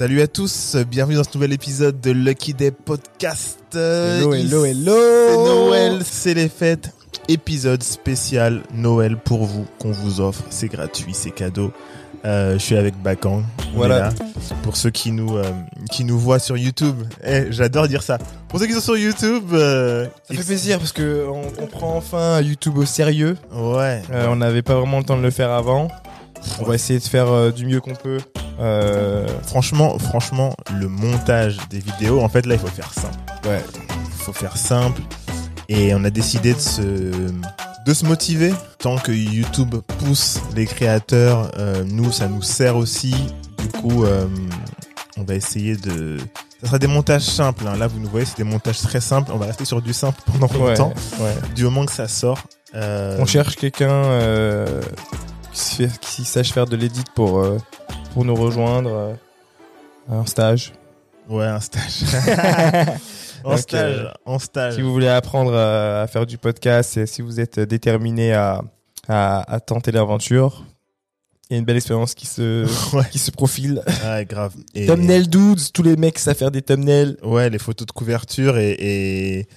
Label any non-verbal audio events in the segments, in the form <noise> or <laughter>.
Salut à tous, bienvenue dans ce nouvel épisode de Lucky Day Podcast. Hello, hello, hello. C'est Noël, c'est les fêtes. Épisode spécial Noël pour vous qu'on vous offre. C'est gratuit, c'est cadeau. Euh, je suis avec Bakan. Voilà. Pour ceux qui nous euh, qui nous voient sur YouTube, eh, j'adore dire ça. Pour ceux qui sont sur YouTube, euh, Ça fait plaisir parce que on, on prend enfin YouTube au sérieux. Ouais. Euh, on n'avait pas vraiment le temps de le faire avant. On va essayer de faire euh, du mieux qu'on peut. Euh, Franchement, franchement, le montage des vidéos, en fait, là, il faut faire simple. ouais. Il faut faire simple. Et on a décidé de se, de se motiver. Tant que YouTube pousse les créateurs, euh, nous, ça nous sert aussi. Du coup, euh, on va essayer de... Ça sera des montages simples. hein. Là, vous nous voyez, c'est des montages très simples. On va rester sur du simple pendant longtemps. ouais. Du moment que ça sort. On cherche quelqu'un qui, sache faire de l'édit pour, euh, pour nous rejoindre. euh, en stage. Ouais, un stage. <laughs> <laughs> en Donc, stage. euh, en stage. Si vous voulez apprendre à, à faire du podcast et si vous êtes déterminé à, à, à tenter l'aventure, il y a une belle expérience qui se, <laughs> Ouais. qui se profile. Ouais, grave. Et- Thumbnail dudes, tous les mecs savent faire des thumbnails. Ouais, les photos de couverture et, et,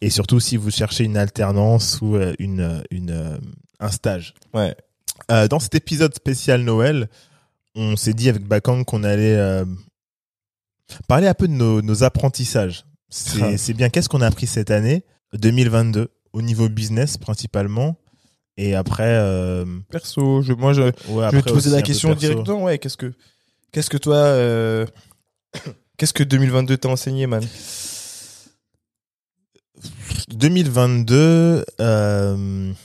et surtout si vous cherchez une alternance ou une, une, un stage. Ouais. Euh, dans cet épisode spécial Noël, on s'est dit avec Bakang qu'on allait euh, parler un peu de nos, nos apprentissages. C'est bien, qu'est-ce qu'on a appris cette année 2022 au niveau business principalement. Et après euh, Perso, je, moi, je, ouais, je vais te poser la question directement. Ouais, qu'est-ce que, qu'est-ce que toi, euh, <coughs> qu'est-ce que 2022 t'a enseigné, man? 2022, euh,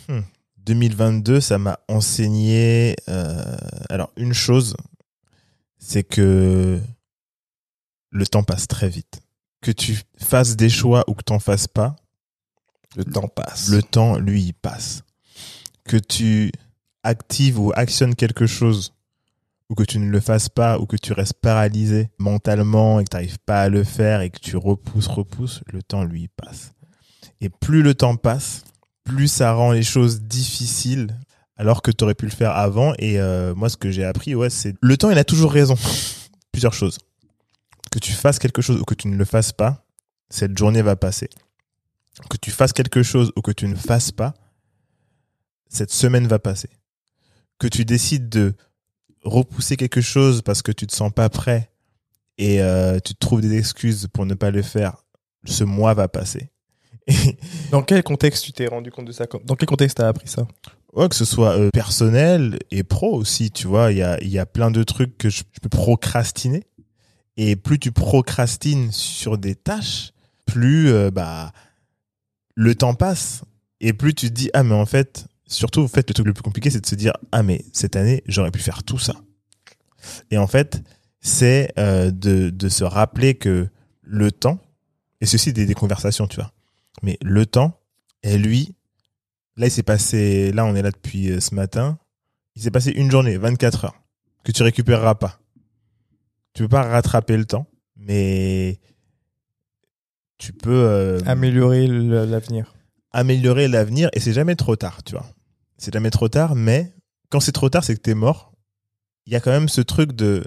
hmm, 2022, ça m'a enseigné. euh, alors une chose, c'est que le temps passe très vite. Que tu fasses des choix ou que t'en fasses pas, Le temps passe. le temps lui il passe. Que tu actives ou actionnes quelque chose ou que tu ne le fasses pas ou que tu restes paralysé mentalement et que tu n'arrives pas à le faire et que tu repousses, repousses, le temps lui il passe. Et plus le temps passe, plus ça rend les choses difficiles alors que tu aurais pu le faire avant. Et euh, moi, ce que j'ai appris, ouais, c'est le temps, il a toujours raison. <laughs> Plusieurs choses. Que tu fasses quelque chose ou que tu ne le fasses pas, cette journée va passer. Que tu fasses quelque chose ou que tu ne fasses pas, cette semaine va passer. Que tu décides de repousser quelque chose parce que tu te sens pas prêt et euh, tu trouves des excuses pour ne pas le faire, ce mois va passer. <laughs> Dans quel contexte tu t'es rendu compte de ça Dans quel contexte t'as appris ça Ouais, que ce soit euh, personnel et pro aussi, tu vois, il y a, plein de trucs que je, peux procrastiner. Et plus tu procrastines sur des tâches, plus euh, bah le temps passe. Et plus tu te dis, ah mais en fait, surtout en fait, le truc le plus compliqué, c'est de se dire, ah mais cette année, j'aurais pu faire tout ça. Et en fait, c'est euh, de, se rappeler que le temps, et ceci des conversations, tu vois, mais le temps est lui, Là, il s'est passé, là, on est là depuis euh, ce matin. Il s'est passé une journée, 24 heures, que tu récupéreras pas. Tu peux pas rattraper le temps, mais tu peux euh, Améliorer l'avenir. améliorer l'avenir et c'est jamais trop tard, tu vois. C'est jamais trop tard, mais quand c'est trop tard, c'est que t'es mort. Il y a quand même ce truc de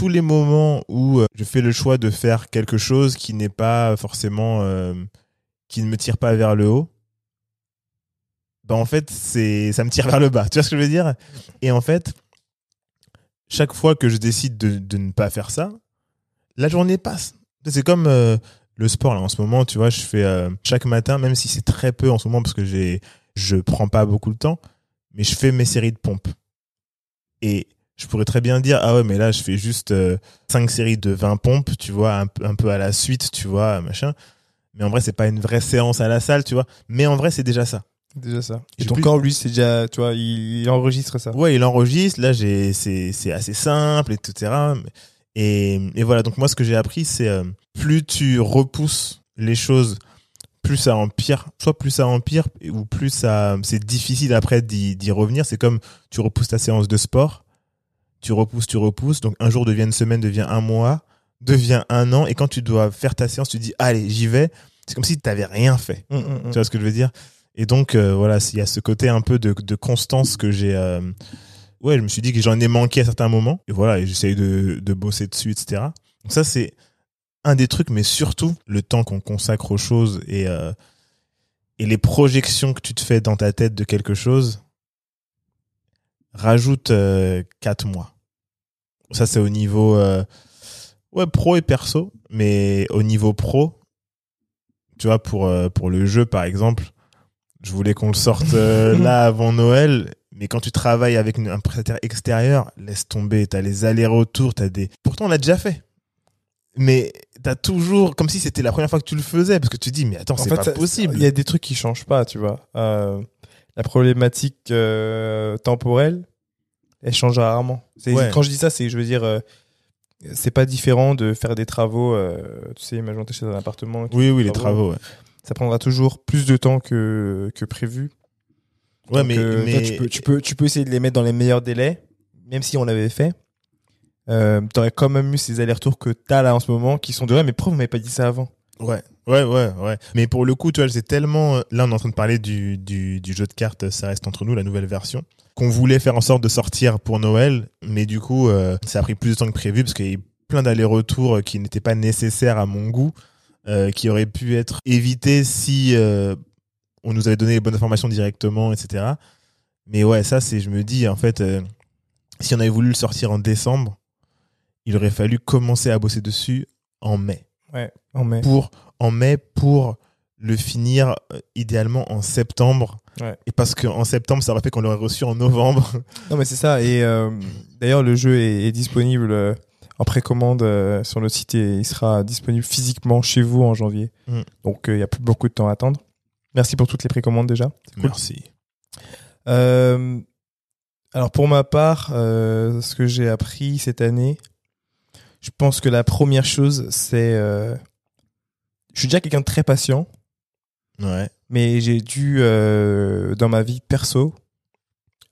tous les moments où euh, je fais le choix de faire quelque chose qui n'est pas forcément euh, qui ne me tire pas vers le haut. Ben en fait, c'est ça me tire vers le bas. <laughs> Tu vois ce que je veux dire? Et en fait, chaque fois que je décide de, ne pas faire ça, la journée passe. C'est comme euh, le sport là en ce moment, tu vois, je fais chaque matin, même si c'est très peu en ce moment parce que j'ai, je prends pas beaucoup de temps, mais je fais mes séries de pompes. Et je pourrais très bien dire ah ouais mais là je fais juste 5 séries de 20 pompes, tu vois, un, peu- un peu à la suite, tu vois, machin. Mais en vrai c'est pas une vraie séance à la salle, tu vois. Mais en vrai c'est déjà ça. Déjà ça. Et ton plus- corps, lui, c'est déjà, tu vois, il, il enregistre ça. Ouais, il enregistre. Là, j'ai, c'est, c'est assez simple, etc. Et, et voilà. Donc moi, ce que j'ai appris, c'est euh, plus tu repousses les choses, plus ça empire. Soit plus ça empire, ou plus ça, c'est difficile après d'y revenir. C'est comme tu repousses ta séance de sport, tu repousses, tu repousses. Donc un jour devient une semaine, devient un mois, devient un an. Et quand tu dois faire ta séance, tu dis allez, j'y vais. C'est comme si tu n'avais rien fait. Hum, hum, hum. Tu vois ce que je veux dire? Et donc, euh, voilà, il y a ce côté un peu de, de constance que j'ai euh, ouais, je me suis dit que j'en ai manqué à certains moments. Et voilà, et j'essaye de, de bosser dessus, etc. Donc ça, c'est un des trucs, mais surtout le temps qu'on consacre aux choses et, euh, et les projections que tu te fais dans ta tête de quelque chose, rajoute euh, 4 mois. Ça, c'est au niveau euh, ouais, pro et perso, mais au niveau pro, tu vois, pour, euh, pour le jeu, par exemple, je voulais qu'on le sorte euh, <laughs> là avant Noël, mais quand tu travailles avec une- un prestataire extérieur, laisse tomber, t'as les allers-retours, t'as des... Pourtant, on l'a déjà fait. Mais t'as toujours, comme si c'était la première fois que tu le faisais, parce que tu dis, mais attends, En c'est pas ça- possible. Il y a des trucs qui changent pas, tu vois. Euh, la problématique euh, temporelle, elle change rarement. Ouais. Quand je dis ça, c'est, je veux dire, euh, c'est pas différent de faire des travaux. euh, tu sais, imagine t'es chez un appartement. Oui, oui, les travaux, ouais. Ça prendra toujours plus de temps que, que prévu. Ouais, Donc, mais, mais... toi, tu, peux, tu, peux, tu peux essayer de les mettre dans les meilleurs délais, même si on l'avait fait. Euh, T'aurais quand même eu ces allers-retours que t'as là en ce moment qui sont de là, mais pourquoi vous m'avez pas dit ça avant? Ouais, ouais, ouais, ouais. Mais pour le coup, tu vois, c'est tellement. euh, Là, on est en train de parler du, du, du jeu de cartes Ça reste entre nous, la nouvelle version, qu'on voulait faire en sorte de sortir pour Noël. Mais du coup, euh, ça a pris plus de temps que prévu parce qu'il y a eu plein d'allers-retours euh, qui n'étaient pas nécessaires à mon goût, euh, qui auraient pu être évités si euh, on nous avait donné les bonnes informations directement, etc. Mais ouais, ça, c'est. Je me dis, en fait, euh, si on avait voulu le sortir en décembre, il aurait fallu commencer à bosser dessus en mai Ouais, en mai. pour en mai pour le finir euh, idéalement en septembre. Ouais. Et parce qu'en septembre, ça aurait fait qu'on l'aurait reçu en novembre. <laughs> Non, mais c'est ça. Et euh, d'ailleurs, le jeu est, est disponible euh, en précommande euh, sur le site et il sera disponible physiquement chez vous en janvier. Mm. Donc, il y a plus beaucoup de temps à attendre. Merci pour toutes les précommandes déjà. Cool. Merci. Alors, pour ma part, ce que j'ai appris cette année, je pense que la première chose, c'est. Je suis déjà quelqu'un de très patient. Ouais. mais j'ai dû euh, dans ma vie perso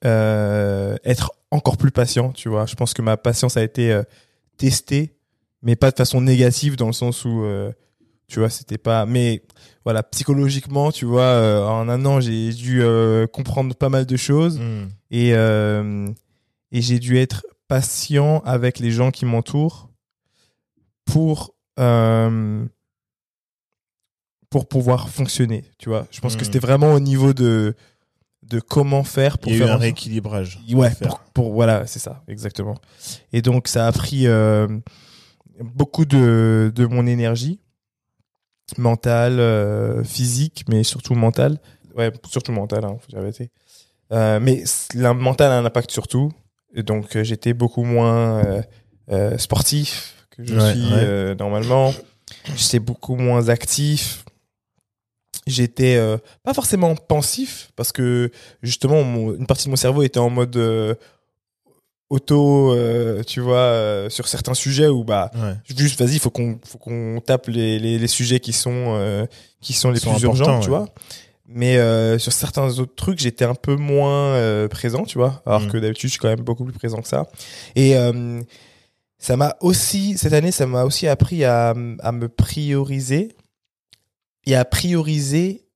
euh, être encore plus patient tu vois je pense que ma patience a été euh, testée mais pas de façon négative dans le sens où tu vois c'était pas mais voilà psychologiquement tu vois en un an j'ai dû comprendre pas mal de choses Mm. et et j'ai dû être patient avec les gens qui m'entourent pour euh, pour pouvoir fonctionner tu vois je pense que Mm. c'était vraiment au niveau de de comment faire pour Il y a eu faire un rééquilibrage. ouais faire. pour, pour- voilà c'est ça exactement et donc ça a pris euh, beaucoup de de mon énergie mentale euh, physique mais surtout mentale ouais surtout mentale hein, faut vérité. Euh, mais la mentale a un impact sur tout et donc euh, j'étais beaucoup moins euh, euh, sportif que je Ouais, suis ouais. euh, normalement j'étais beaucoup moins actif j'étais euh, pas forcément pensif parce que justement mon- une partie de mon cerveau était en mode euh, auto euh, tu vois sur certains sujets où bah Ouais. juste vas-y faut qu'on faut qu'on tape les, les, les sujets qui sont qui sont les Sont plus urgents tu vois. Mais sur certains autres trucs j'étais un peu moins présent tu vois. Alors Mm. que d'habitude je suis quand même beaucoup plus présent que ça. Et ça m'a aussi cette année ça m'a aussi appris à, à me prioriser et à prioriser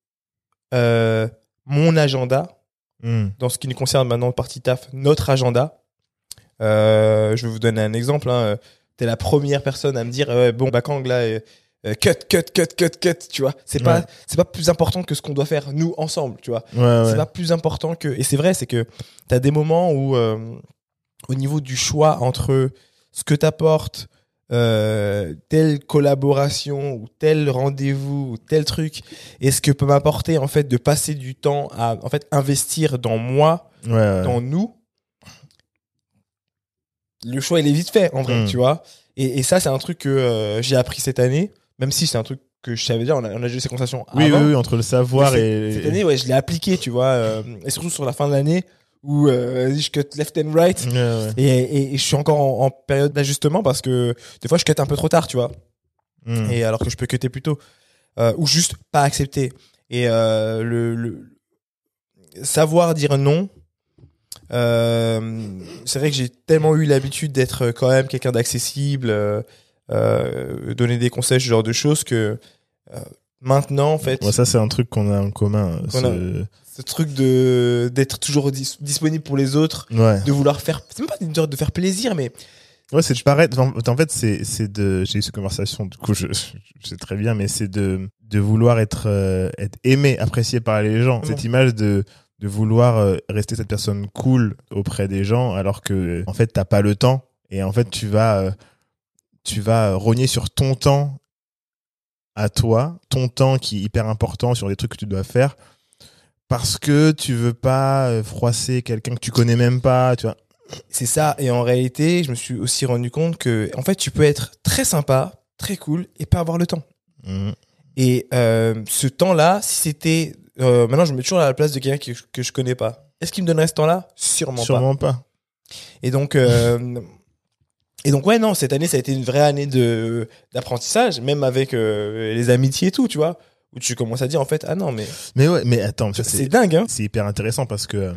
euh, mon agenda Mm. dans ce qui nous concerne maintenant partie taf notre agenda euh, je vais vous donner un exemple hein. t'es la première personne à me dire euh, bon bah quand là cut cut cut cut cut tu vois c'est pas c'est pas plus important que ce qu'on doit faire nous ensemble tu vois Ouais, c'est ouais. pas plus important que et c'est vrai c'est que t'as des moments où euh, au niveau du choix entre ce que t'apporte euh, telle collaboration ou tel rendez-vous ou tel truc et ce que peut m'apporter en fait de passer du temps à en fait investir dans moi Ouais, ouais. dans nous? Le choix il est vite fait en vrai Mm. tu vois? Et, et ça c'est un truc que euh, j'ai appris cette année même si c'est un truc que je savais déjà on a, on a déjà eu ces conversations Oui, oui, avant. oui, entre le savoir et. Cette année, ouais, je l'ai appliqué, tu vois, euh, et surtout sur la fin de l'année où euh, vas-y, je cut left and right. Ouais, ouais. Et, et, et je suis encore en, en période d'ajustement parce que des fois je cut un peu trop tard, tu vois, Mm. et alors que je peux cutter plus tôt, euh, ou juste pas accepter. Et euh, le, le savoir dire non. c'est vrai que j'ai tellement eu l'habitude d'être quand même quelqu'un d'accessible, donner des conseils, ce genre de choses que maintenant en fait. Ouais, ça, c'est un truc qu'on a en commun. Qu'on ce- Ce truc de d'être toujours dis- disponible pour les autres, Ouais. de vouloir faire. C'est même pas une de faire plaisir, mais Ouais, c'est de paraître. En fait, c'est c'est de. J'ai eu cette conversation. Du coup, je, sais très bien, mais c'est de de vouloir être euh, être aimé, apprécié par les gens. Cette image de de vouloir euh, rester cette personne cool auprès des gens, alors que en fait, t'as pas le temps. Et en fait, tu vas euh, tu vas rogner sur ton temps à toi, ton temps qui est hyper important sur les trucs que tu dois faire. Parce que tu veux pas euh, froisser quelqu'un que tu connais même pas, tu vois. c'est ça. Et en réalité, je me suis aussi rendu compte que en fait, tu peux être très sympa, très cool, et pas avoir le temps. Mhm. Et euh, ce temps-là, si c'était euh, maintenant, je me mets toujours à la place de quelqu'un que, je- que je connais pas. Est-ce qu'il me donnerait ce temps-là? Sûrement, pas. Sûrement pas. Et donc, euh, et donc ouais, non, cette année, ça a été une vraie année de d'apprentissage, même avec euh, les amitiés et tout, tu vois, où tu commences à dire en fait, ah non, mais Mais ouais, mais attends, c'est dingue, hein. c'est hyper intéressant parce que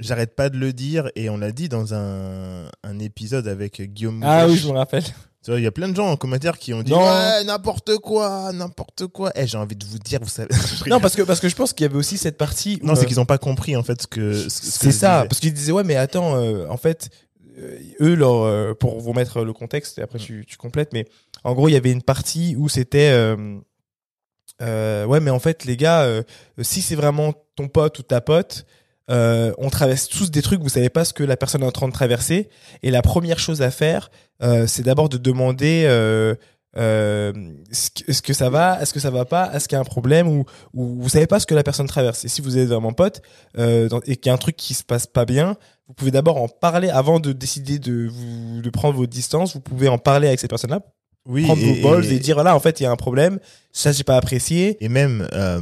j'arrête pas de le dire et on l'a dit dans un, un épisode avec Guillaume Ah oui, Mougesh. je me rappelle. Tu vois, Il y a plein de gens en commentaire qui ont dit ouais n'importe quoi, n'importe quoi. Eh, j'ai envie de vous dire, vous savez. <laughs> Non, parce que parce que je pense qu'il y avait aussi cette partie. où, non, c'est euh, qu'ils ont pas compris en fait ce que. ce- ce que C'est ça, parce qu'ils disaient ouais, mais attends, euh, en fait, eux, leur, euh, pour vous mettre le contexte, et après tu, complètes, mais en gros, il y avait une partie où c'était euh, euh, ouais, mais en fait, les gars, euh, si c'est vraiment ton pote ou ta pote, euh, on traverse tous des trucs, vous savez pas ce que la personne est en train de traverser, et la première chose à faire, euh, c'est d'abord de demander. Euh, euh, est-ce que- ça va Est-ce que ça va pas Est-ce qu'il y a un problème ou, ou vous savez pas ce que la personne traverse Et si vous êtes vraiment pote euh, et qu'il y a un truc qui se passe pas bien, vous pouvez d'abord en parler avant de décider de vous de prendre vos distances. Vous pouvez en parler avec ces personnes-là, Oui, prendre et, vos balls et- et, dire là en fait il y a un problème, ça j'ai pas apprécié. Et même, euh,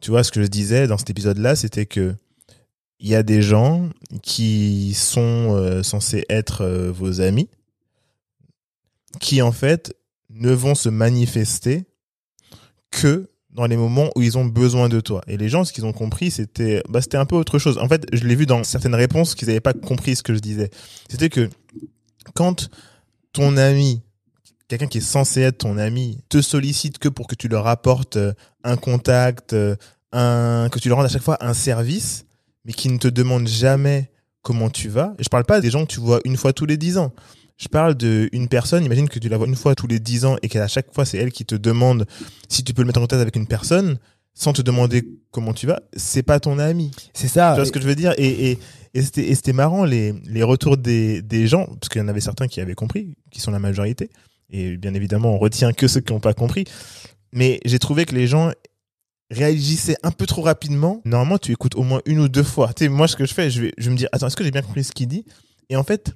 tu vois, ce que je disais dans cet épisode-là, c'était que il y a des gens qui sont euh, censés être euh, vos amis, qui en fait ne vont se manifester que dans les moments où ils ont besoin de toi. Et les gens, ce qu'ils ont compris, c'était, bah, c'était un peu autre chose. En fait, je l'ai vu dans certaines réponses qu'ils n'avaient pas compris ce que je disais. C'était que quand ton ami, quelqu'un qui est censé être ton ami, te sollicite que pour que tu leur apportes euh, un contact, euh, un, que tu leur rendes à chaque fois un service, mais qui ne te demande jamais comment tu vas. Et je parle pas des gens que tu vois une fois tous les dix ans. Je parle d'une personne, imagine que tu la vois une fois tous les dix ans et qu'à chaque fois c'est elle qui te demande si tu peux le mettre en contact avec une personne sans te demander comment tu vas, c'est pas ton ami. C'est ça. Tu vois ce que je veux dire? Et, et, et c'était marrant les, les retours des, des gens, parce qu'il y en avait certains qui avaient compris, qui sont la majorité. Et bien évidemment, on retient que ceux qui n'ont pas compris. Mais j'ai trouvé que les gens réagissaient un peu trop rapidement. Normalement, tu écoutes au moins une ou deux fois. Tu sais, moi, ce que je fais, je vais, je vais me dire, attends, est-ce que j'ai bien compris ce qu'il dit? Et en fait,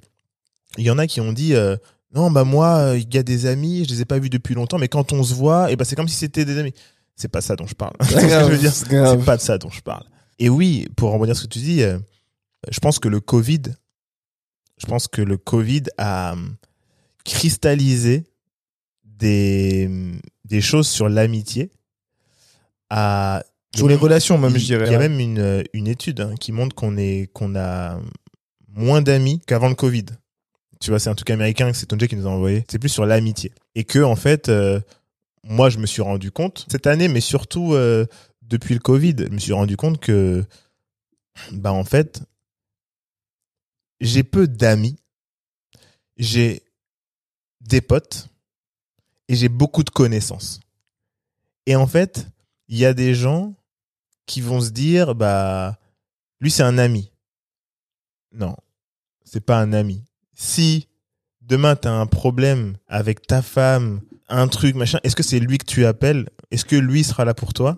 il y en a qui ont dit, euh, non, bah moi, euh, il y a des amis, je les ai pas vus depuis longtemps, mais quand on se voit, et bah c'est comme si c'était des amis. C'est pas ça dont je parle. <laughs> C'est ce que je veux dire. C'est grave. C'est pas de ça dont je parle. Et oui, pour rebondir sur ce que tu dis, euh, je pense que le Covid, je pense que le Covid a cristallisé des, des choses sur l'amitié. À Sur les relations même, il, je dirais. Il y a ouais. même une, une étude hein, qui montre qu'on est qu'on a moins d'amis qu'avant le Covid. Tu vois, c'est un truc américain, c'est Tonje qui nous a envoyé. C'est plus sur l'amitié. Et que, en fait, euh, moi, je me suis rendu compte, cette année, mais surtout euh, depuis le Covid, je me suis rendu compte que, bah, en fait, j'ai peu d'amis, j'ai des potes et j'ai beaucoup de connaissances. Et en fait, il y a des gens qui vont se dire, bah, lui, c'est un ami. Non, c'est pas un ami. Si demain, tu as un problème avec ta femme, un truc, machin, est-ce que c'est lui que tu appelles? Est-ce que lui sera là pour toi?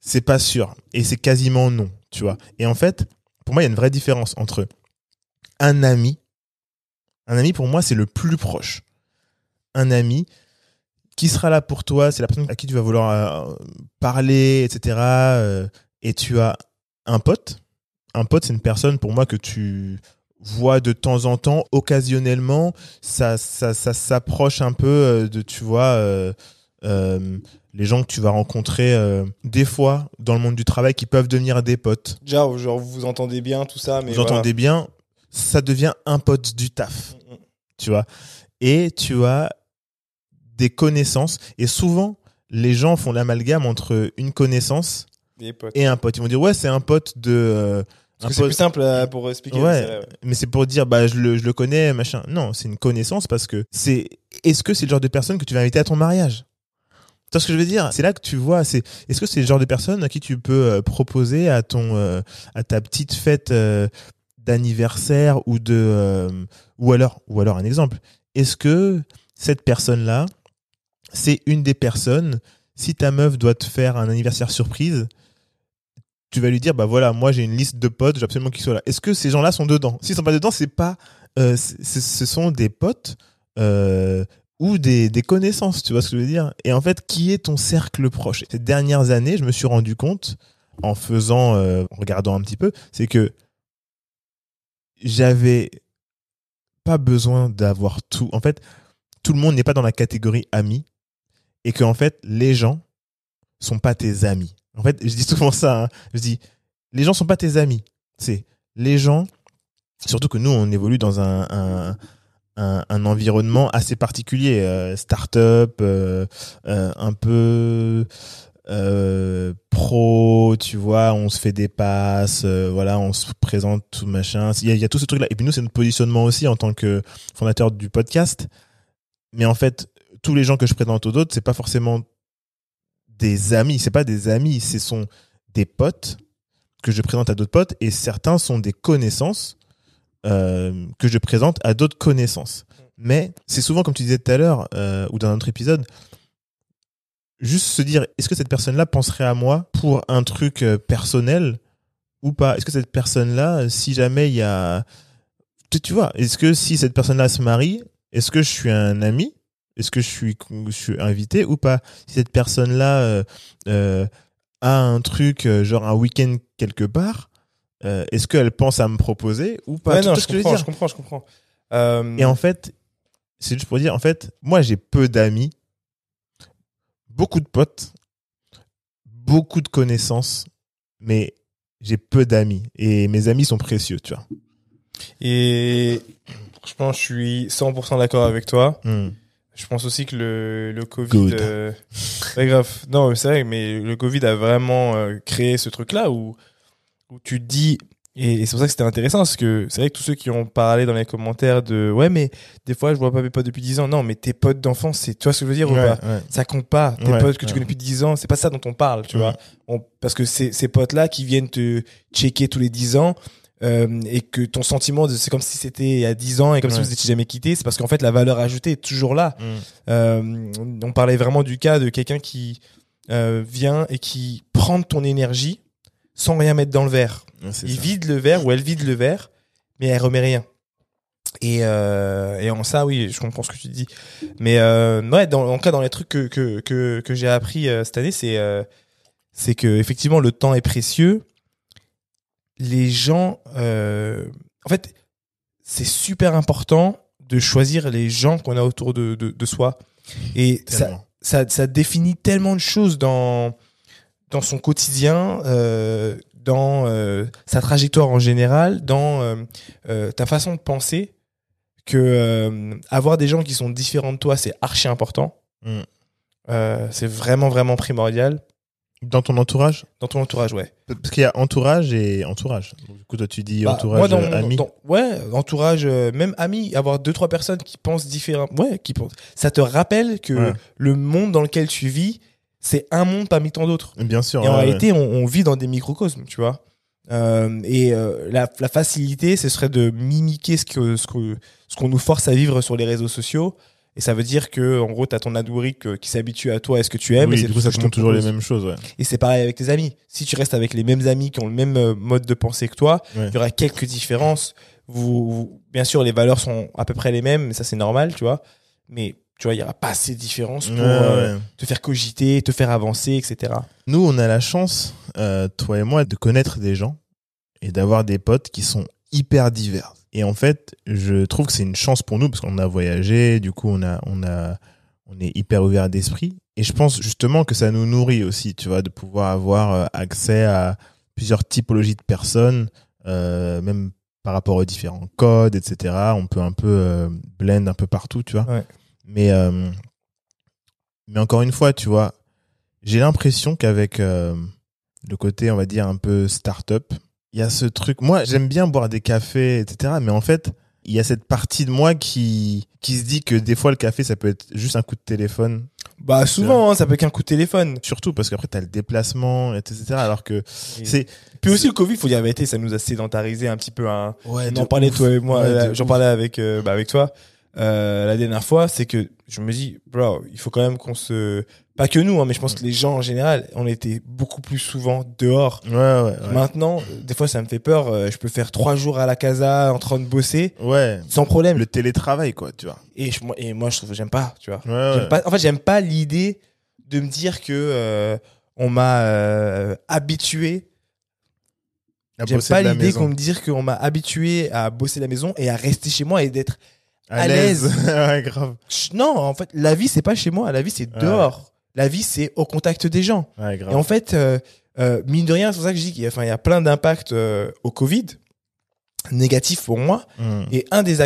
C'est pas sûr. Et c'est quasiment non, tu vois. Et en fait, pour moi, il y a une vraie différence entre un ami. Un ami, pour moi, c'est le plus proche. Un ami qui sera là pour toi, c'est la personne à qui tu vas vouloir euh, parler, etc. euh, et tu as un pote. Un pote, c'est une personne pour moi que tu vois de temps en temps, occasionnellement, ça, ça, ça s'approche un peu euh, de, tu vois, euh, euh, les gens que tu vas rencontrer euh, des fois dans le monde du travail qui peuvent devenir des potes. Déjà, genre vous entendez bien, tout ça, mais Vous entendez bien, ça devient un pote du taf voilà. tu vois. Et tu as des connaissances. Et souvent, les gens font l'amalgame entre une connaissance et un pote. Ils vont dire, ouais, c'est un pote de. Un Parce que c'est plus simple euh, pour expliquer. Ouais. ouais. mais c'est pour dire, bah, je le, je le connais, machin. Non, c'est une connaissance parce que c'est. Est-ce que c'est le genre de personne que tu vas inviter à ton mariage? Tu vois ce que je veux dire? C'est là que tu vois. C'est. Est-ce que c'est le genre de personne à qui tu peux euh, proposer à ton, euh, à ta petite fête d'anniversaire ou de, ou alors, ou alors un exemple. Est-ce que cette personne-là, c'est une des personnes. Si ta meuf doit te faire un anniversaire surprise, tu vas lui dire bah voilà moi j'ai une liste de potes j'ai absolument qu'ils soient là. Est-ce que ces gens-là sont dedans? S'ils sont pas dedans c'est pas euh, ce sont des potes euh, ou des, des connaissances tu vois ce que je veux dire? Et en fait qui est ton cercle proche? Ces dernières années je me suis rendu compte en faisant euh, en regardant un petit peu c'est que j'avais pas besoin d'avoir tout. En fait tout le monde n'est pas dans la catégorie amis et que en fait les gens sont pas tes amis. En fait, je dis souvent ça. hein. Je dis, les gens sont pas tes amis. C'est les gens. Surtout que nous, on évolue dans un un, un, environnement assez particulier, euh, start-up, euh, euh, un peu euh, pro, tu vois. On se fait des passes, euh, voilà, on se présente tout machin. Il y a, il y a tout ce truc-là. Et puis nous, c'est notre positionnement aussi en tant que fondateur du podcast. Mais en fait, tous les gens que je présente aux autres, c'est pas forcément des amis, c'est pas des amis, ce sont des potes que je présente à d'autres potes et certains sont des connaissances euh, que je présente à d'autres connaissances. Mais c'est souvent, comme tu disais tout à l'heure euh, ou dans un autre épisode, juste se dire est-ce que cette personne-là penserait à moi pour un truc euh, personnel ou pas? Est-ce que cette personne-là, si jamais il y a. Tu, tu vois, est-ce que si cette personne-là se marie, est-ce que je suis un ami Est-ce que je suis, je suis invité ou pas? Si cette personne-là euh, euh, a un truc, euh, genre un week-end quelque part, euh, est-ce qu'elle pense à me proposer ou pas? Ouais, non, je ce que je veux comprends, je comprends, je comprends. Et en fait, c'est juste pour dire, en fait, moi j'ai peu d'amis, beaucoup de potes, beaucoup de connaissances, mais j'ai peu d'amis. Et mes amis sont précieux, tu vois. Et franchement, je suis 100% d'accord avec toi. Hmm. Je pense aussi que le, le Covid. Euh, ouais, grave. Non, c'est vrai, mais le Covid a vraiment euh, créé ce truc-là où, où tu te dis. Et, et c'est pour ça que c'était intéressant, parce que c'est vrai que tous ceux qui ont parlé dans les commentaires de ouais, mais des fois je vois pas mes potes depuis 10 ans. Non, mais tes potes d'enfance, c'est. Tu vois ce que je veux dire ou Ouais, pas? ouais. Ça compte pas. Tes Ouais, potes que tu connais depuis 10 ans, c'est pas ça dont on parle, tu vois? On- parce que ces potes-là qui viennent te checker tous les 10 ans. Euh, et que ton sentiment de c'est comme si c'était il y a 10 ans et comme si vous étiez jamais quitté c'est parce qu'en fait la valeur ajoutée est toujours là Hmm. euh, on parlait vraiment du cas de quelqu'un qui euh, vient et qui prend de ton énergie sans rien mettre dans le verre. Ouais, Il ça. vide le verre ou elle vide le verre, mais elle remet rien. Et, et en ça, oui, je comprends ce que tu dis. Mais ouais, dans, en cas, dans les trucs que, que, que, que j'ai appris cette année, c'est c'est que effectivement le temps est précieux. Les gens, euh, en fait, c'est super important de choisir les gens qu'on a autour de, de, de soi. Et ça, ça, ça définit tellement de choses dans, dans son quotidien, euh, dans euh, sa trajectoire en général, dans euh, ta façon de penser, que avoir des gens qui sont différents de toi, c'est archi important. Mm. C'est vraiment, vraiment primordial. Dans ton entourage Dans ton entourage, ouais. Parce qu'il y a entourage et entourage. Donc, du coup, toi, tu dis Bah, entourage moi, dans euh, mon- ami. dans- ouais, entourage, euh, même amis, avoir deux, trois personnes qui pensent différemment. Ouais, qui pensent. Ça te rappelle que Ouais. le monde dans lequel tu vis, c'est un monde parmi tant d'autres. Bien sûr. Et en ouais, ouais. réalité, on, on vit dans des microcosmes, tu vois. Euh, et euh, la, la facilité, ce serait de mimiquer ce que ce que ce qu'on nous force à vivre sur les réseaux sociaux. Et ça veut dire que, en gros, t'as ton algorithme qui s'habitue à toi et ce que tu aimes. et oui, c'est du tout coup, ça que toujours les mêmes choses. Ouais. Et c'est pareil avec tes amis. Si tu restes avec les mêmes amis qui ont le même euh, mode de pensée que toi, il Ouais. y aura quelques différences. Vous, vous- bien sûr, les valeurs sont à peu près les mêmes, mais ça c'est normal, tu vois. Mais tu vois, il y aura pas assez de différences pour Ouais, euh, ouais. te faire cogiter, te faire avancer, etc. Nous, on a la chance, euh, toi et moi, de connaître des gens et d'avoir des potes qui sont hyper divers. Et en fait, je trouve que c'est une chance pour nous parce qu'on a voyagé, du coup, on a, on a, on est hyper ouvert d'esprit. Et je pense justement que ça nous nourrit aussi, tu vois, de pouvoir avoir euh, accès à plusieurs typologies de personnes, euh, même par rapport aux différents codes, etc. On peut un peu euh, blend un peu partout, tu vois. Ouais. Mais, euh, Mais encore une fois, tu vois, j'ai l'impression qu'avec le côté, on va dire, un peu start-up, il y a ce truc. Moi, j'aime bien boire des cafés, etc. Mais en fait, il y a cette partie de moi qui, qui se dit que des fois, le café, ça peut être juste un coup de téléphone. Bah souvent, hein, ça peut qu'un coup de téléphone. Surtout parce qu'après, tu as le déplacement, etc. Alors que c'est. Puis aussi, le Covid, faut dire la vérité, ça nous a sédentarisé un petit peu. Hein. Ouais, On en parlait, toi et moi, Ouais, j'en parlais avec, euh, bah, avec toi euh, la dernière fois, c'est que je me dis, bro, il faut quand même qu'on se... Pas que nous, hein, mais je pense que les gens en général, on était beaucoup plus souvent dehors. Ouais, ouais, ouais. Maintenant, des fois, ça me fait peur. euh, Je peux faire trois jours à la casa en train de bosser Ouais. sans problème. Le télétravail, quoi, tu vois. Et, je, moi- et moi, je trouve, j'aime pas, tu vois. Ouais, J'aime ouais. pas- en fait, j'aime pas l'idée de me dire que euh, on m'a euh, habitué. J'aime pas l'idée qu'on me dise qu'on m'a habitué à bosser la maison et à rester chez moi et d'être À l'aise. <laughs> ouais, grave. Non, en fait, la vie, c'est pas chez moi. La vie, c'est Ouais. dehors. La vie, c'est au contact des gens. Ouais, grave. Et en fait, euh, euh, mine de rien, c'est pour ça que je dis qu'il y a, enfin, il y a plein d'impacts euh, au Covid, négatifs pour moi. Hmm. Et un des,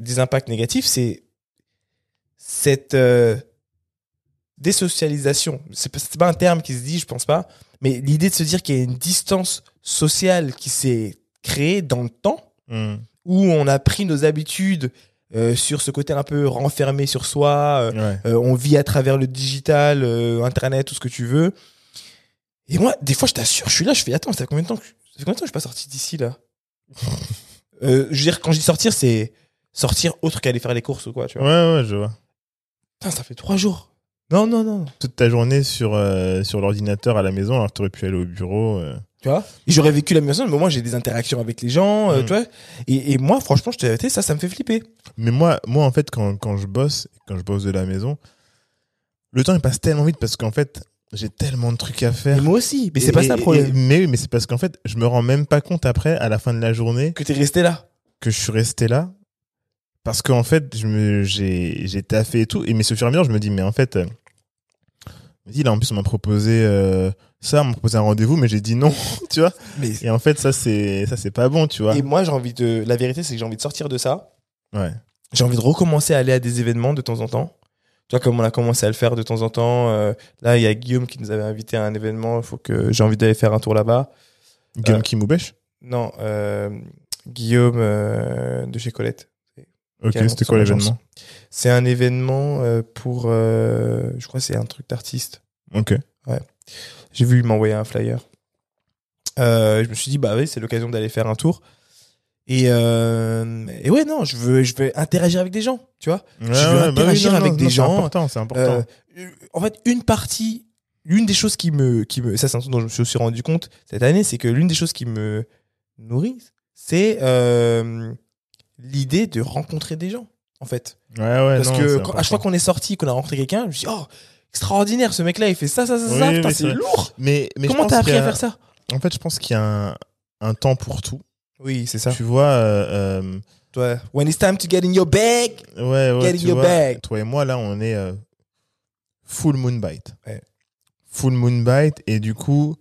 des impacts négatifs, c'est cette désocialisation. C'est pas, pas un terme qui se dit, je pense pas. Mais l'idée de se dire qu'il y a une distance sociale qui s'est créée dans le temps Hmm. où on a pris nos habitudes euh, sur ce côté un peu renfermé sur soi. euh, Ouais. euh, on vit à travers le digital, internet, tout ce que tu veux. Et moi, des fois, je t'assure, je suis là, je fais attends, ça fait combien de temps que, ça fait combien de temps que je suis pas sorti d'ici là? <laughs> Je veux dire, quand je dis sortir, c'est sortir autre qu'aller faire les courses ou quoi, tu vois. Ouais, ouais, je vois. Putain, ça fait trois jours. Non, non, non. Toute ta journée sur, euh, sur l'ordinateur à la maison, alors que t'aurais pu aller au bureau. euh. Tu vois? Et j'aurais vécu la même chose, mais moi, j'ai des interactions avec les gens, euh, Mm. tu vois? Et, et moi, franchement, je t'ai ça, ça me fait flipper. Mais moi, moi, en fait, quand, quand je bosse, quand je bosse de la maison, le temps il passe tellement vite parce qu'en fait, j'ai tellement de trucs à Et faire. moi aussi, mais c'est Et- pas ça et- le problème. et- mais oui, mais c'est parce qu'en fait, je me rends même pas compte après, à la fin de la journée, Que t'es resté là. que je suis resté là. Parce qu'en fait, je me, j'ai, j'ai taffé et tout. Et mais ce fur et à mesure, je me dis, mais en fait, euh, là, en plus, on m'a proposé euh, ça, on m'a proposé un rendez-vous, mais j'ai dit non, <laughs> tu vois. Mais Et en fait, ça, c'est, ça, c'est pas bon, tu vois. Et moi, j'ai envie de. La vérité, c'est que j'ai envie de sortir de ça. Ouais. J'ai envie de recommencer à aller à des événements de temps en temps. Tu vois, comme on a commencé à le faire de temps en temps. euh, là, il y a Guillaume qui nous avait invité à un événement. Faut que j'ai envie d'aller faire un tour là-bas. Guillaume Euh, Kimoubèche Non, euh, Guillaume euh, de chez Colette. Ok, c'était quoi l'événement? C'est un événement pour. euh, je crois que c'est un truc d'artiste. Ok. J'ai vu lui m'envoyer un flyer. Euh, je me suis dit, bah oui, c'est l'occasion d'aller faire un tour. Et, euh, et ouais, non, je veux, je veux interagir avec des gens, tu vois. Ouais, veux ouais, bah oui, interagir non, avec non, des non, gens. C'est important, c'est important. Euh, en fait, une partie, l'une des choses qui me, qui me, ça c'est un truc dont je me suis aussi rendu compte cette année, c'est que l'une des choses qui me nourrit, c'est l'idée de rencontrer des gens, en fait. ouais, ouais, Parce non, que quand- à chaque fois qu'on est sorti, qu'on a rencontré quelqu'un, je me suis dit, oh, extraordinaire, ce mec-là, il fait ça, ça, ça, Oui, ça, putain, c'est lourd. Mais, mais Comment t'as appris à a- faire ça? En fait, je pense qu'il y a un, un temps pour tout. Oui, c'est ça. Tu vois, euh, euh, Toi, when it's time to get in your bag. ouais, ouais, Get in your vois, bag. toi et moi, là, on est euh, full moonbite. Ouais. Full moonbite, et du coup,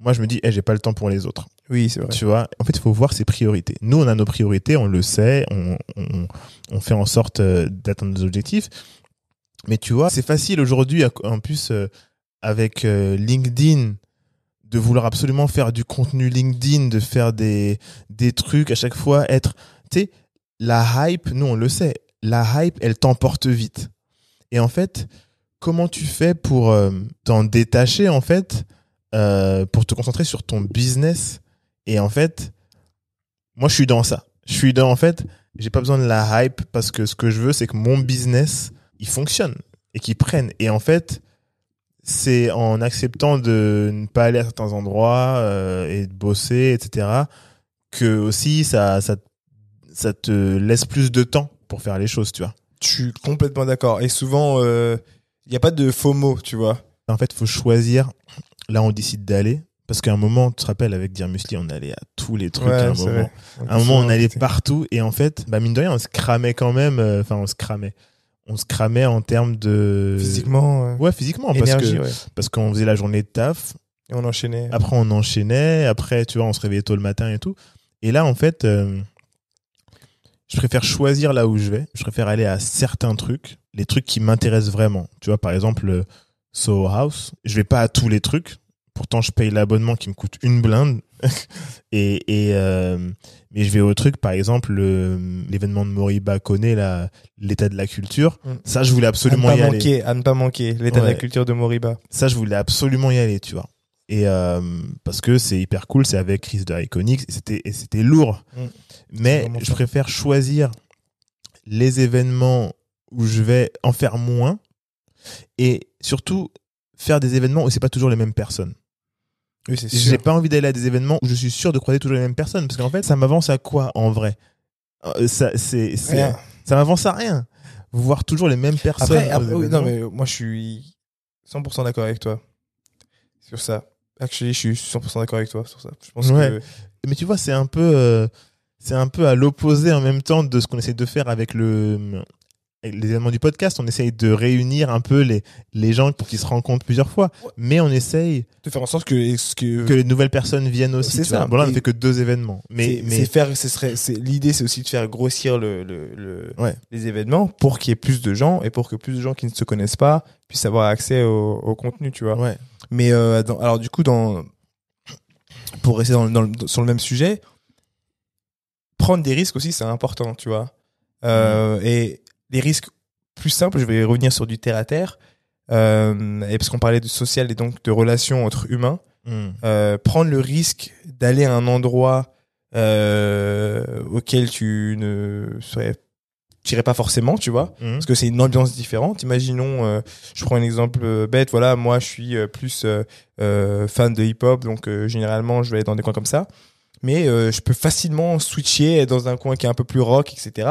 moi, je me dis, eh, j'ai pas le temps pour les autres. Oui, c'est vrai. Tu vois, en fait, il faut voir ses priorités. Nous, on a nos priorités, on le sait, on, on, on fait en sorte euh, d'atteindre nos objectifs. Mais tu vois, c'est facile aujourd'hui, en plus, euh, avec euh, LinkedIn, de vouloir absolument faire du contenu LinkedIn, de faire des, des trucs à chaque fois, être. Tu sais, la hype, nous, on le sait, la hype, elle t'emporte vite. Et en fait, comment tu fais pour euh, t'en détacher, en fait, pour te concentrer sur ton business? Et en fait, moi, je suis dans ça. Je suis dans, en fait, j'ai pas besoin de la hype parce que ce que je veux, c'est que mon business, il fonctionne et qu'il prenne. Et en fait, c'est en acceptant de ne pas aller à certains endroits euh, et de bosser, etc., que aussi ça, ça, ça te laisse plus de temps pour faire les choses, tu vois. Je suis complètement d'accord. Et souvent, il n'y a pas de faux mots, tu vois. En fait, faut choisir. Là, on décide d'aller. Parce qu'à un moment, tu te rappelles, avec Dear Musli, on allait à tous les trucs à un moment. vrai. À un moment, on allait partout et en fait, bah mine de rien, on se cramait quand même. euh, Enfin, on se cramait. On se cramait en termes de Physiquement, euh, Ouais, physiquement, parce que ouais. parce qu'on faisait la journée de taf. Et on enchaînait. Après, on enchaînait. Après, tu vois, on se réveillait tôt le matin et tout. Et là, en fait, euh, je préfère choisir là où je vais. Je préfère aller à certains trucs, les trucs qui m'intéressent vraiment. Tu vois, par exemple, le Soho House. Je vais pas à tous les trucs. Pourtant, je paye l'abonnement qui me coûte une blinde. <laughs> et, et euh, mais je vais au truc, par exemple, le- l'événement de Moriba connaît la l'état de la culture. Mm. Ça, je voulais À ne absolument pas y aller. à ne pas manquer. L'état de la culture de Moriba. Ça, je voulais absolument y aller, tu vois. Et euh, parce que c'est hyper cool, c'est avec Chris de Iconics, et c'était lourd. Mm. Mais je préfère choisir les événements où je vais en faire moins et surtout faire des événements où c'est pas toujours les mêmes personnes. Oui, c'est J'ai pas envie d'aller à des événements où je suis sûr de croiser toujours les mêmes personnes parce qu'en fait, ça m'avance à quoi en vrai? Euh, Ça c'est ça m'avance à rien. Voir toujours les mêmes personnes. Après, aux après, oui, non, mais moi, je suis 100% d'accord avec toi sur ça. Actually, je suis 100% d'accord avec toi sur ça. Je pense Ouais. que mais tu vois, c'est un peu, euh, c'est un peu à l'opposé en même temps de ce qu'on essaie de faire avec le, les événements du podcast. On essaye de réunir un peu les, les gens pour qu'ils se rencontrent plusieurs fois. Ouais. Mais on essaye de faire en sorte que, que, que les nouvelles personnes viennent aussi. C'est vois. ça. Bon, là, on ne fait que deux événements. Mais, c'est mais c'est faire, ce serait, c'est l'idée, c'est aussi de faire grossir le, le, le- Ouais. les événements pour qu'il y ait plus de gens et pour que plus de gens qui ne se connaissent pas puissent avoir accès au, au contenu, tu vois. ouais. Mais euh, dans- alors du coup, dans pour rester dans, sur le même sujet, prendre des risques aussi, c'est important, tu vois. Euh, Et les risques plus simples, je vais revenir sur du terre à terre, euh, et parce qu'on parlait de social et donc de relations entre humains, Mm. euh, prendre le risque d'aller à un endroit euh, auquel tu ne serais t'irais pas forcément, tu vois Mm. parce que c'est une ambiance différente. Imaginons, je prends un exemple bête, voilà, moi je suis plus fan de hip-hop, donc généralement je vais aller dans des coins comme ça, mais je peux facilement switcher être dans un coin qui est un peu plus rock, etc.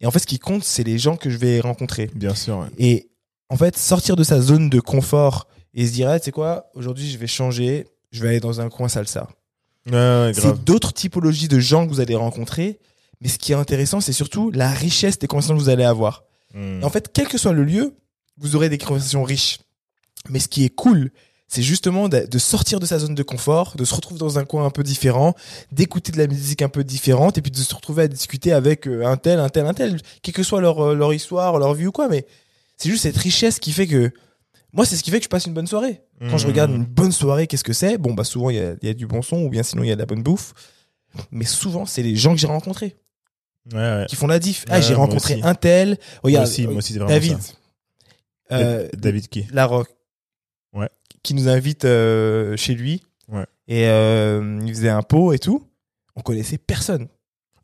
Et en fait, ce qui compte, c'est les gens que je vais rencontrer. Bien sûr. ouais. Et en fait, sortir de sa zone de confort et se dire, ah, tu sais quoi, aujourd'hui je vais changer, je vais aller dans un coin salsa. Ouais, ouais. C'est d'autres typologies de gens que vous allez rencontrer, mais ce qui est intéressant, c'est surtout la richesse des conversations que vous allez avoir. Mm. Et en fait, quel que soit le lieu, vous aurez des conversations riches. Mais ce qui est cool, c'est justement de, de sortir de sa zone de confort, de se retrouver dans un coin un peu différent, d'écouter de la musique un peu différente, et puis de se retrouver à discuter avec euh, un tel, un tel, un tel, quelle que soit leur, euh, leur histoire, leur vie ou quoi. Mais c'est juste cette richesse qui fait que. Moi, c'est ce qui fait que je passe une bonne soirée. Quand je Mm. regarde une bonne soirée, qu'est-ce que c'est? Bon, bah souvent, il y a, y a du bon son, ou bien sinon, il y a de la bonne bouffe. Mais souvent, c'est les gens que j'ai rencontrés Ouais, ouais. qui font la diff. Ah, Ouais, j'ai rencontré aussi. un tel. Regarde, moi aussi, moi aussi, David. ça. Euh, David qui? La Rock. Ouais. Qui nous invite euh, chez lui. Ouais. Et euh, il faisait un pot et tout. On connaissait personne.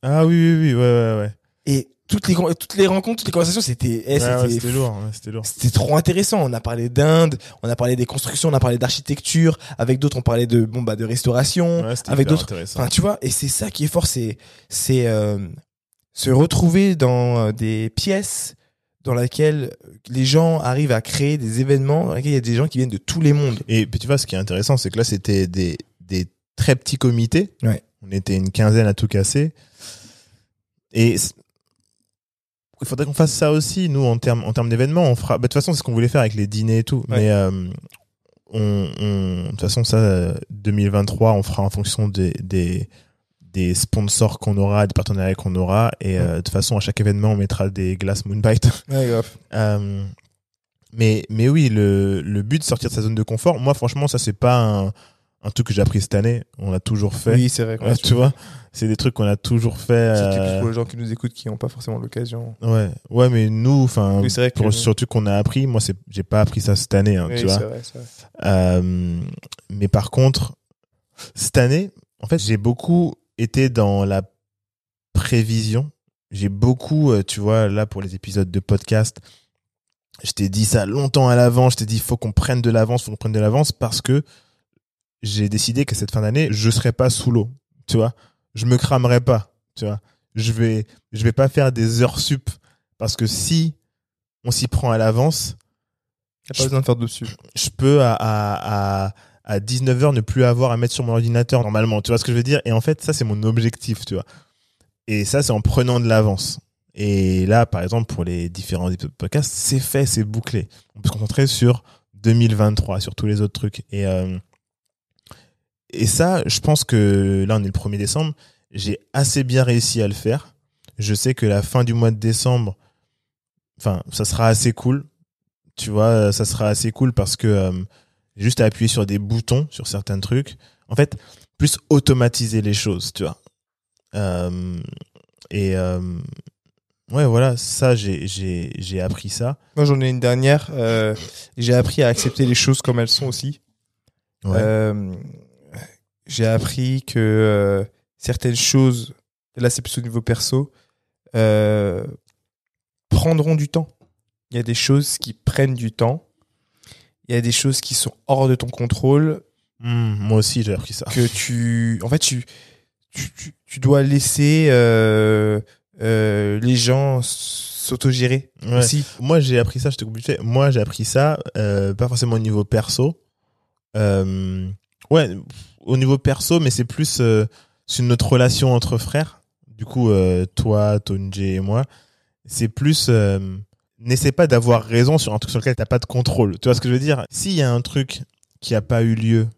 Ah oui, oui, oui, ouais, ouais, ouais. Et toutes les, toutes les rencontres, toutes les conversations, c'était eh, Ouais, ouais, c'était lourd, ouais, c'était lourd. c'était trop intéressant. On a parlé d'Inde, on a parlé des constructions, on a parlé d'architecture. Avec d'autres, on parlait de bon bah de restauration. Ouais, c'était avec d'autres- intéressant. Enfin, tu vois, et c'est ça qui est fort, c'est c'est euh, se retrouver dans des pièces dans lesquelles les gens arrivent à créer des événements dans lesquels il y a des gens qui viennent de tous les mondes. Et puis tu vois, ce qui est intéressant, c'est que là, c'était des, des très petits comités. Ouais. On était une quinzaine à tout casser. Et il faudrait qu'on fasse ça aussi, nous, en termes en termes d'événements. On fera. bah, de toute façon, c'est ce qu'on voulait faire avec les dîners et tout. Ouais. Mais euh, on, on- de toute façon, ça, euh, 2023, on fera en fonction des, des, des sponsors qu'on aura, des partenariats qu'on aura. Et euh, de toute façon, à chaque événement, on mettra des glaces Moonbite. <laughs> Ouais. Euh, mais, mais oui, le, le but de sortir de sa zone de confort, moi, franchement, ça, c'est pas un, un truc que j'ai appris cette année. On l'a toujours fait. Oui, c'est vrai. Ouais, tu vois, c'est des trucs qu'on a toujours fait. Euh, pour les gens qui nous écoutent qui n'ont pas forcément l'occasion. Ouais, ouais, mais nous, enfin, Oui, que- pour surtout qu'on a appris, moi, j'ai pas appris ça cette année, hein, Oui, tu vois. c'est vrai, c'est vrai. Euh, mais par contre, cette année, en fait, j'ai beaucoup été dans la prévision. J'ai beaucoup, euh, tu vois, là pour les épisodes de podcast, je t'ai dit ça longtemps à l'avance. Je t'ai dit, faut qu'on prenne de l'avance, faut qu'on prenne de l'avance parce que j'ai décidé que cette fin d'année, je serai pas sous l'eau, tu vois. Je me cramerai pas, tu vois. Je vais, je vais pas faire des heures sup parce que si on s'y prend à l'avance, pas besoin de faire dessus. je peux à, à, à, à 19h ne plus avoir à mettre sur mon ordinateur normalement. Tu vois ce que je veux dire? Et en fait, ça, c'est mon objectif, tu vois. Et ça, c'est en prenant de l'avance. Et là, par exemple, pour les différents épisodes de podcast, c'est fait, c'est bouclé. On peut se concentrer sur 2023, sur tous les autres trucs. Et, euh, et ça, je pense que là, on est le 1er décembre. J'ai assez bien réussi à le faire. je sais que la fin du mois de décembre, enfin, ça sera assez cool. Tu vois, ça sera assez cool parce que euh, juste à appuyer sur des boutons sur certains trucs. En fait, plus automatiser les choses, tu vois. Euh, et euh, ouais, voilà, ça, j'ai j'ai j'ai appris ça. Moi, j'en ai une dernière. euh, j'ai appris à accepter les choses comme elles sont aussi. Ouais. Euh, j'ai appris que euh, certaines choses, là c'est plus au niveau perso, euh, prendront du temps. Il y a des choses qui prennent du temps. Il y a des choses qui sont hors de ton contrôle Hmm, moi aussi, j'ai appris ça. que tu, en fait, tu, tu, tu, tu dois laisser euh, euh, les gens s'autogérer Ouais. aussi. Moi, j'ai appris ça, je te coupe vite fait. Moi, j'ai appris ça, euh, pas forcément au niveau perso. Euh, ouais, au niveau perso, mais c'est plus euh, sur notre relation entre frères. Du coup, euh, toi, Tonje et moi, c'est plus. N'essaie pas d'avoir raison sur un truc sur lequel t'as pas de contrôle. Tu vois ce que je veux dire? S'il y a un truc qui a pas eu lieu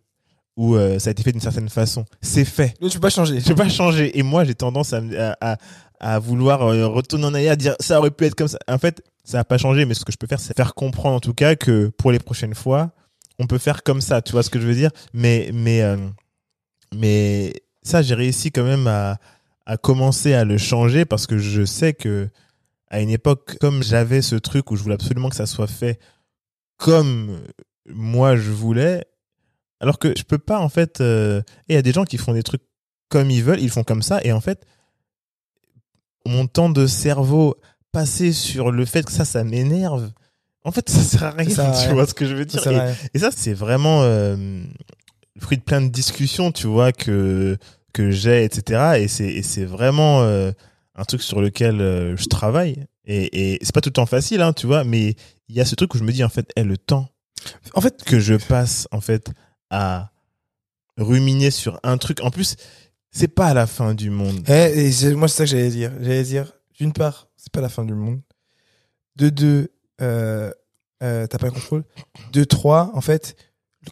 ou euh, ça a été fait d'une certaine façon, c'est fait. Mais tu peux pas changer. Je peux pas changer. Et moi, j'ai tendance à, à, à, à vouloir euh, retourner en arrière, dire ça aurait pu être comme ça. En fait, ça n'a pas changé, mais ce que je peux faire, c'est faire comprendre en tout cas que pour les prochaines fois, on peut faire comme ça. Tu vois ce que je veux dire? Mais, mais, euh, mais ça, j'ai réussi quand même à, à commencer à le changer parce que je sais que à une époque, comme j'avais ce truc où je voulais absolument que ça soit fait comme moi je voulais, alors que je peux pas en fait. euh, Et il y a des gens qui font des trucs comme ils veulent, ils font comme ça, et en fait, mon temps de cerveau passé sur le fait que ça, ça m'énerve. En fait, <laughs> ça sert à rien. Ça tu vois ce que je veux dire? Et- ça, c'est vraiment euh, le fruit de plein de discussions, tu vois, que, que j'ai, etc. Et c'est, et c'est vraiment euh, un truc sur lequel euh, je travaille. Et, et c'est pas tout le temps facile, hein, tu vois, mais il y a ce truc où je me dis, en fait, eh, le temps En fait, que je passe, en fait, à ruminer sur un truc. En plus, c'est pas la fin du monde. Eh, et c'est- moi, c'est ça que j'allais dire. J'allais dire, d'une part, c'est pas la fin du monde. De deux, euh, euh, t'as pas le contrôle. De trois, en fait,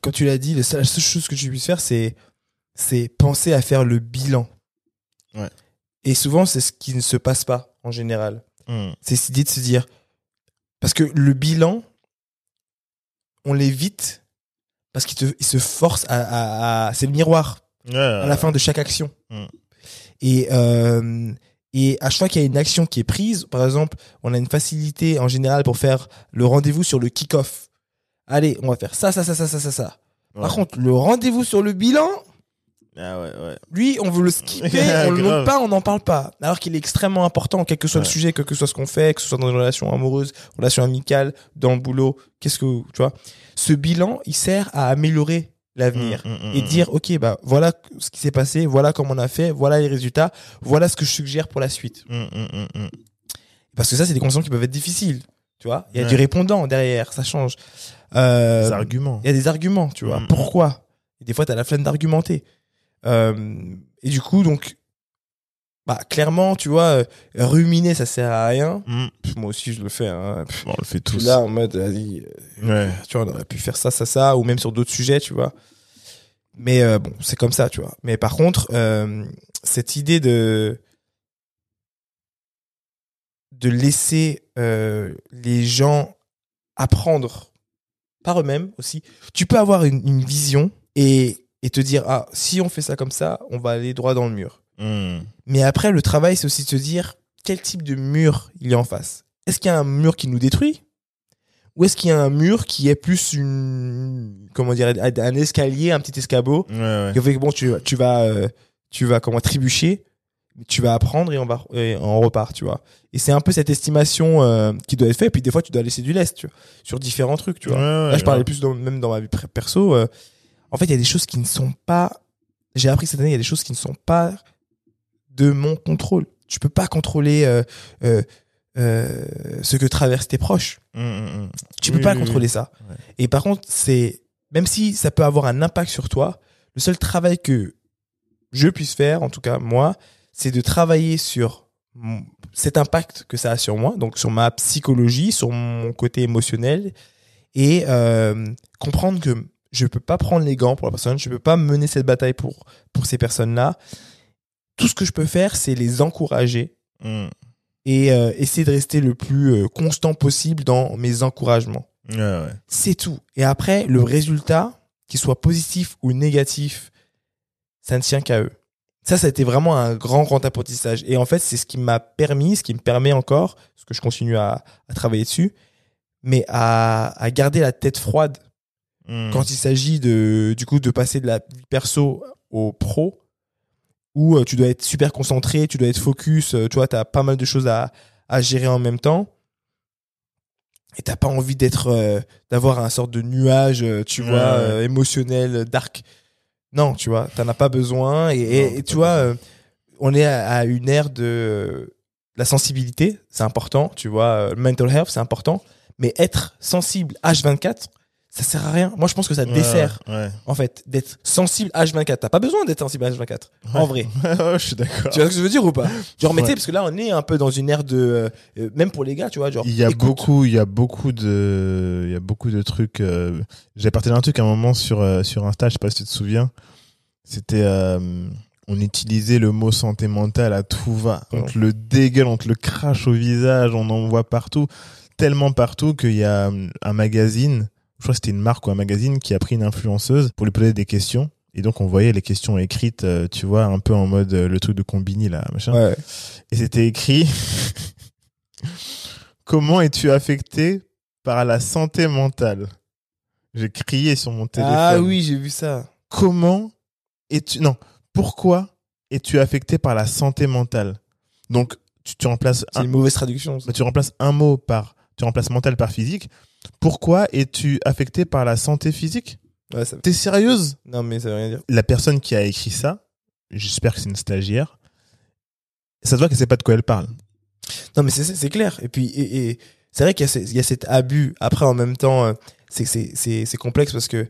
comme tu l'as dit, la seule chose que tu puisses faire, c'est, c'est penser à faire le bilan. Ouais. Et souvent, c'est ce qui ne se passe pas, en général. Hmm. C'est cette idée de se dire, parce que le bilan, on l'évite parce qu'il te, il se force à, à- à- c'est le miroir à la fin de chaque action. Mm. Et, euh, et à chaque fois qu'il y a une action qui est prise, par exemple, on a une facilité en général pour faire le rendez-vous sur le kick-off. Allez, on va faire ça, ça, ça, ça, ça, ça, ça. Par contre, le rendez-vous sur le bilan, Ah ouais, ouais. lui, on veut le skipper, <laughs> on le pas, on n'en parle pas. Alors qu'il est extrêmement important, quel que soit le sujet, quel que soit ce qu'on fait, que ce soit dans une relation amoureuse, relation amicale, dans le boulot, qu'est-ce que, tu vois. Ce bilan, il sert à améliorer l'avenir Mm, mm, mm, et dire ok bah voilà ce qui s'est passé voilà comment on a fait voilà les résultats voilà ce que je suggère pour la suite. Parce que ça c'est des conversations qui peuvent être difficiles tu vois. Il y a Ouais. du répondant derrière ça change. Euh, Des arguments. il y a des arguments tu vois. Pourquoi? Et des fois t'as la flemme d'argumenter et du coup donc bah clairement tu vois euh, ruminer ça sert à rien Mm. Pff, moi aussi je le fais hein. Pff, on le fait tous. là en mode vas-y, Ouais. tu vois, on aurait pu faire ça, ça, ça, ou même sur d'autres sujets, tu vois. Mais euh, bon, c'est comme ça, tu vois. Mais par contre, euh, cette idée de de laisser euh, les gens apprendre par eux-mêmes aussi. Tu peux avoir une, une vision et, et te dire ah si on fait ça comme ça, on va aller droit dans le mur. Mm. Mais après, le travail, c'est aussi de se dire quel type de mur il y a en face? Est-ce qu'il y a un mur qui nous détruit? Ou est-ce qu'il y a un mur qui est plus une, comment dire, un escalier, un petit escabeau Ouais, ouais. qui fait que bon, tu, tu vas, euh, tu vas comment trébucher, tu vas apprendre et on va, et on repart, tu vois. Et c'est un peu cette estimation euh, qui doit être faite. Et puis des fois, tu dois laisser du lest, tu vois, sur différents trucs, tu vois. Ouais, ouais, Là, je parlais plus dans, même dans ma vie per- perso. euh, en fait, il y a des choses qui ne sont pas. J'ai appris cette année, il y a des choses qui ne sont pas de mon contrôle. Tu peux pas contrôler euh, euh, euh, ce que traversent tes proches. Mm, mm, mm. Tu Oui, peux pas oui, contrôler oui. ça. Ouais. Et par contre, c'est même si ça peut avoir un impact sur toi, le seul travail que je puisse faire, en tout cas moi, c'est de travailler sur cet impact que ça a sur moi, donc sur ma psychologie, sur mon côté émotionnel, et comprendre que je peux pas prendre les gants pour la personne, je peux pas mener cette bataille pour pour ces personnes-là. Tout ce que je peux faire, c'est les encourager Mm. et euh, essayer de rester le plus euh, constant possible dans mes encouragements. Ouais, ouais. C'est tout. Et après, le résultat, qu'il soit positif ou négatif, ça ne tient qu'à eux. Ça, ça a été vraiment un grand, grand apprentissage. Et en fait, c'est ce qui m'a permis, ce qui me permet encore, parce que je continue à, à travailler dessus, mais à, à garder la tête froide Mm. quand il s'agit de, du coup, de passer de la vie perso au pro, où euh, tu dois être super concentré, tu dois être focus, euh, tu vois, t'as pas mal de choses à, à gérer en même temps. Et t'as pas envie d'être, euh, d'avoir un sorte de nuage, tu Ouais, vois, euh, émotionnel, dark. Non, tu vois, t'en as pas besoin. Et, et- Non, et t'as tu vois, euh, on est à, à une ère de la sensibilité, c'est important, tu vois, mental health, c'est important. Mais être sensible H24, ça sert à rien. Moi, je pense que ça Ouais, dessert Ouais. en fait, d'être sensible H24. T'as pas besoin d'être sensible H24, en vrai. <laughs> Je suis d'accord. Tu vois ce que je veux dire ou pas? Genre, mais tu sais, Ouais. parce que là, on est un peu dans une ère de... euh, euh, même pour les gars, tu vois, genre... Il y a écoute, beaucoup, il y a beaucoup de, il y a beaucoup de trucs. euh, J'ai partagé un truc à un moment sur euh, sur Insta, je sais pas si tu te souviens. C'était, euh, on utilisait le mot santé mentale à tout va. On te le dégueule, on te le crache au visage, on en voit partout, tellement partout qu'il y a euh, un magazine, je crois que c'était une marque ou un magazine qui a pris une influenceuse pour lui poser des questions. Et donc on voyait les questions écrites, euh, tu vois, un peu en mode euh, le truc de combini là, machin. Ouais. Et c'était écrit <laughs> Comment es-tu affecté par la santé mentale? J'ai crié sur mon téléphone. Ah oui, j'ai vu ça. Comment es-tu Non, pourquoi es-tu affecté par la santé mentale? Donc tu, tu remplaces C'est un, une mauvaise traduction. ça. bah, tu remplaces un mot par tu remplaces mental par physique. Pourquoi es-tu affecté par la santé physique Ouais, ça- T'es sérieuse? Non, mais ça veut rien dire. La personne qui a écrit ça, j'espère que c'est une stagiaire. Ça se voit qu'elle sait pas de quoi elle parle. Non, mais c'est c'est clair. Et puis, et, et c'est vrai qu'il y, a y cet abus. Après, en même temps, euh, c'est c'est- c'est c'est complexe parce que...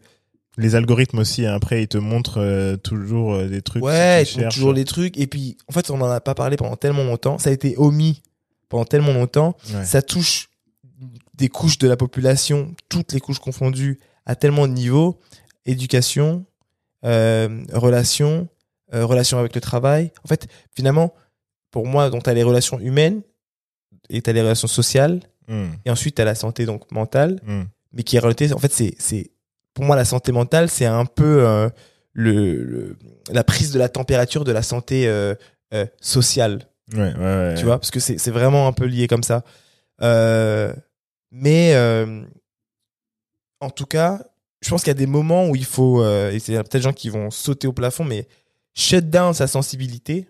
Les algorithmes aussi, hein, après, ils te montrent euh, toujours euh, des trucs. Ouais, ils font cherches. toujours les trucs. Et puis, en fait, on en a pas parlé pendant tellement longtemps. Ça a été omis pendant tellement longtemps. Ouais. ça touche des couches de la population, toutes les couches confondues, à tellement de niveaux, éducation, euh, relations, euh, relations avec le travail. En fait, finalement, pour moi, donc, tu as les relations humaines et tu as les relations sociales, Mm, et ensuite tu as la santé donc mentale, mm. mais qui est relatée, en fait, c'est, c'est, pour moi, la santé mentale, c'est un peu euh, le, le- la prise de la température de la santé sociale Ouais, ouais, ouais. tu vois, parce que c'est c'est vraiment un peu lié comme ça. Euh, mais euh, en tout cas, je pense qu'il y a des moments où il faut, euh, et c'est peut-être des gens qui vont sauter au plafond, mais shut down sa sensibilité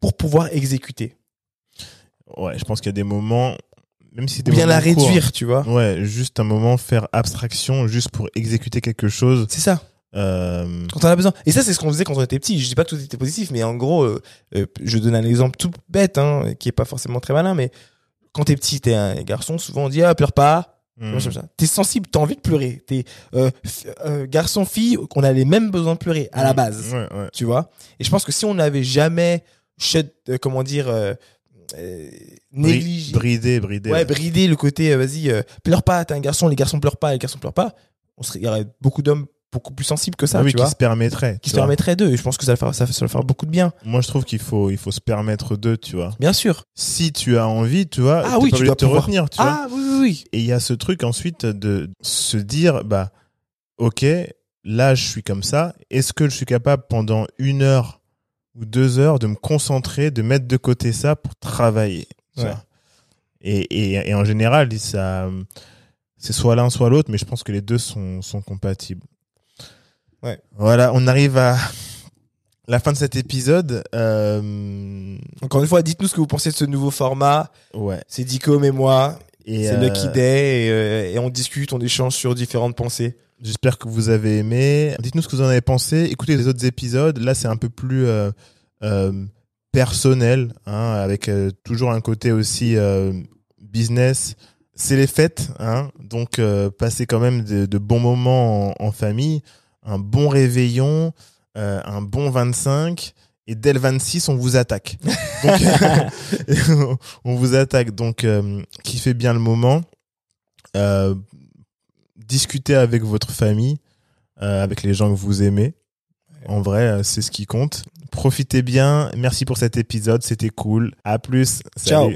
pour pouvoir exécuter. Ouais, je pense qu'il y a des moments, même si des bien la réduire, tu vois. Ouais, juste un moment faire abstraction, juste pour exécuter quelque chose. C'est ça, Euh, quand on a besoin. Et ça, c'est ce qu'on faisait quand on était petit. Je dis pas que tout était positif, mais en gros, euh, je donne un exemple tout bête, hein, qui est pas forcément très malin, mais quand t'es petit, t'es un garçon, souvent on dit, ah, pleure pas, mm. Machin. T'es sensible, t'as envie de pleurer. T'es euh, euh, garçon, fille, qu'on a les mêmes besoins de pleurer à la base, Ouais, ouais. tu vois? Et je pense que si on n'avait jamais euh, comment dire, négligé, Bridé, bridé. ouais, bridé le côté, vas-y, pleure pas, t'es un garçon, les garçons pleurent pas, les garçons pleurent pas. On serait, il y aurait beaucoup d'hommes beaucoup plus sensibles que ça, Ah oui, tu qui vois, se permettrait. qui se vois. permettraient d'eux. Et je pense que ça va faire, ça, ça va faire beaucoup de bien. Moi, je trouve qu'il faut, il faut se permettre d'eux, tu vois. Bien sûr. Si tu as envie, tu vois, Ah oui, pas tu dois te pouvoir- retenir, tu vois. Ah oui, oui, oui. Et il y a ce truc ensuite de se dire, bah, ok, là, je suis comme ça. Est-ce que je suis capable pendant une heure ou deux heures de me concentrer, de mettre de côté ça pour travailler Ouais. vois et, et, et en général, ça, c'est soit l'un, soit l'autre, mais je pense que les deux sont, sont compatibles. Ouais. Voilà, on arrive à la fin de cet épisode. Euh, Encore une fois, dites-nous ce que vous pensez de ce nouveau format. ouais. C'est Dicom et moi. Et, C'est euh, Lucky Day et, euh, et on discute, on échange sur différentes pensées. J'espère que vous avez aimé. Dites-nous ce que vous en avez pensé. Écoutez les autres épisodes. Là, c'est un peu plus euh, personnel, hein, avec toujours un côté aussi business. C'est les fêtes, hein, donc passez quand même de, de bons moments en, en famille, un bon réveillon, euh, un bon 25, et dès le 26, on vous attaque. Donc, <laughs> on vous attaque. Donc, euh, kiffez bien le moment. Euh, discutez avec votre famille, euh, avec les gens que vous aimez. En vrai, euh, c'est ce qui compte. Profitez bien. Merci pour cet épisode. C'était cool. À plus. Ciao.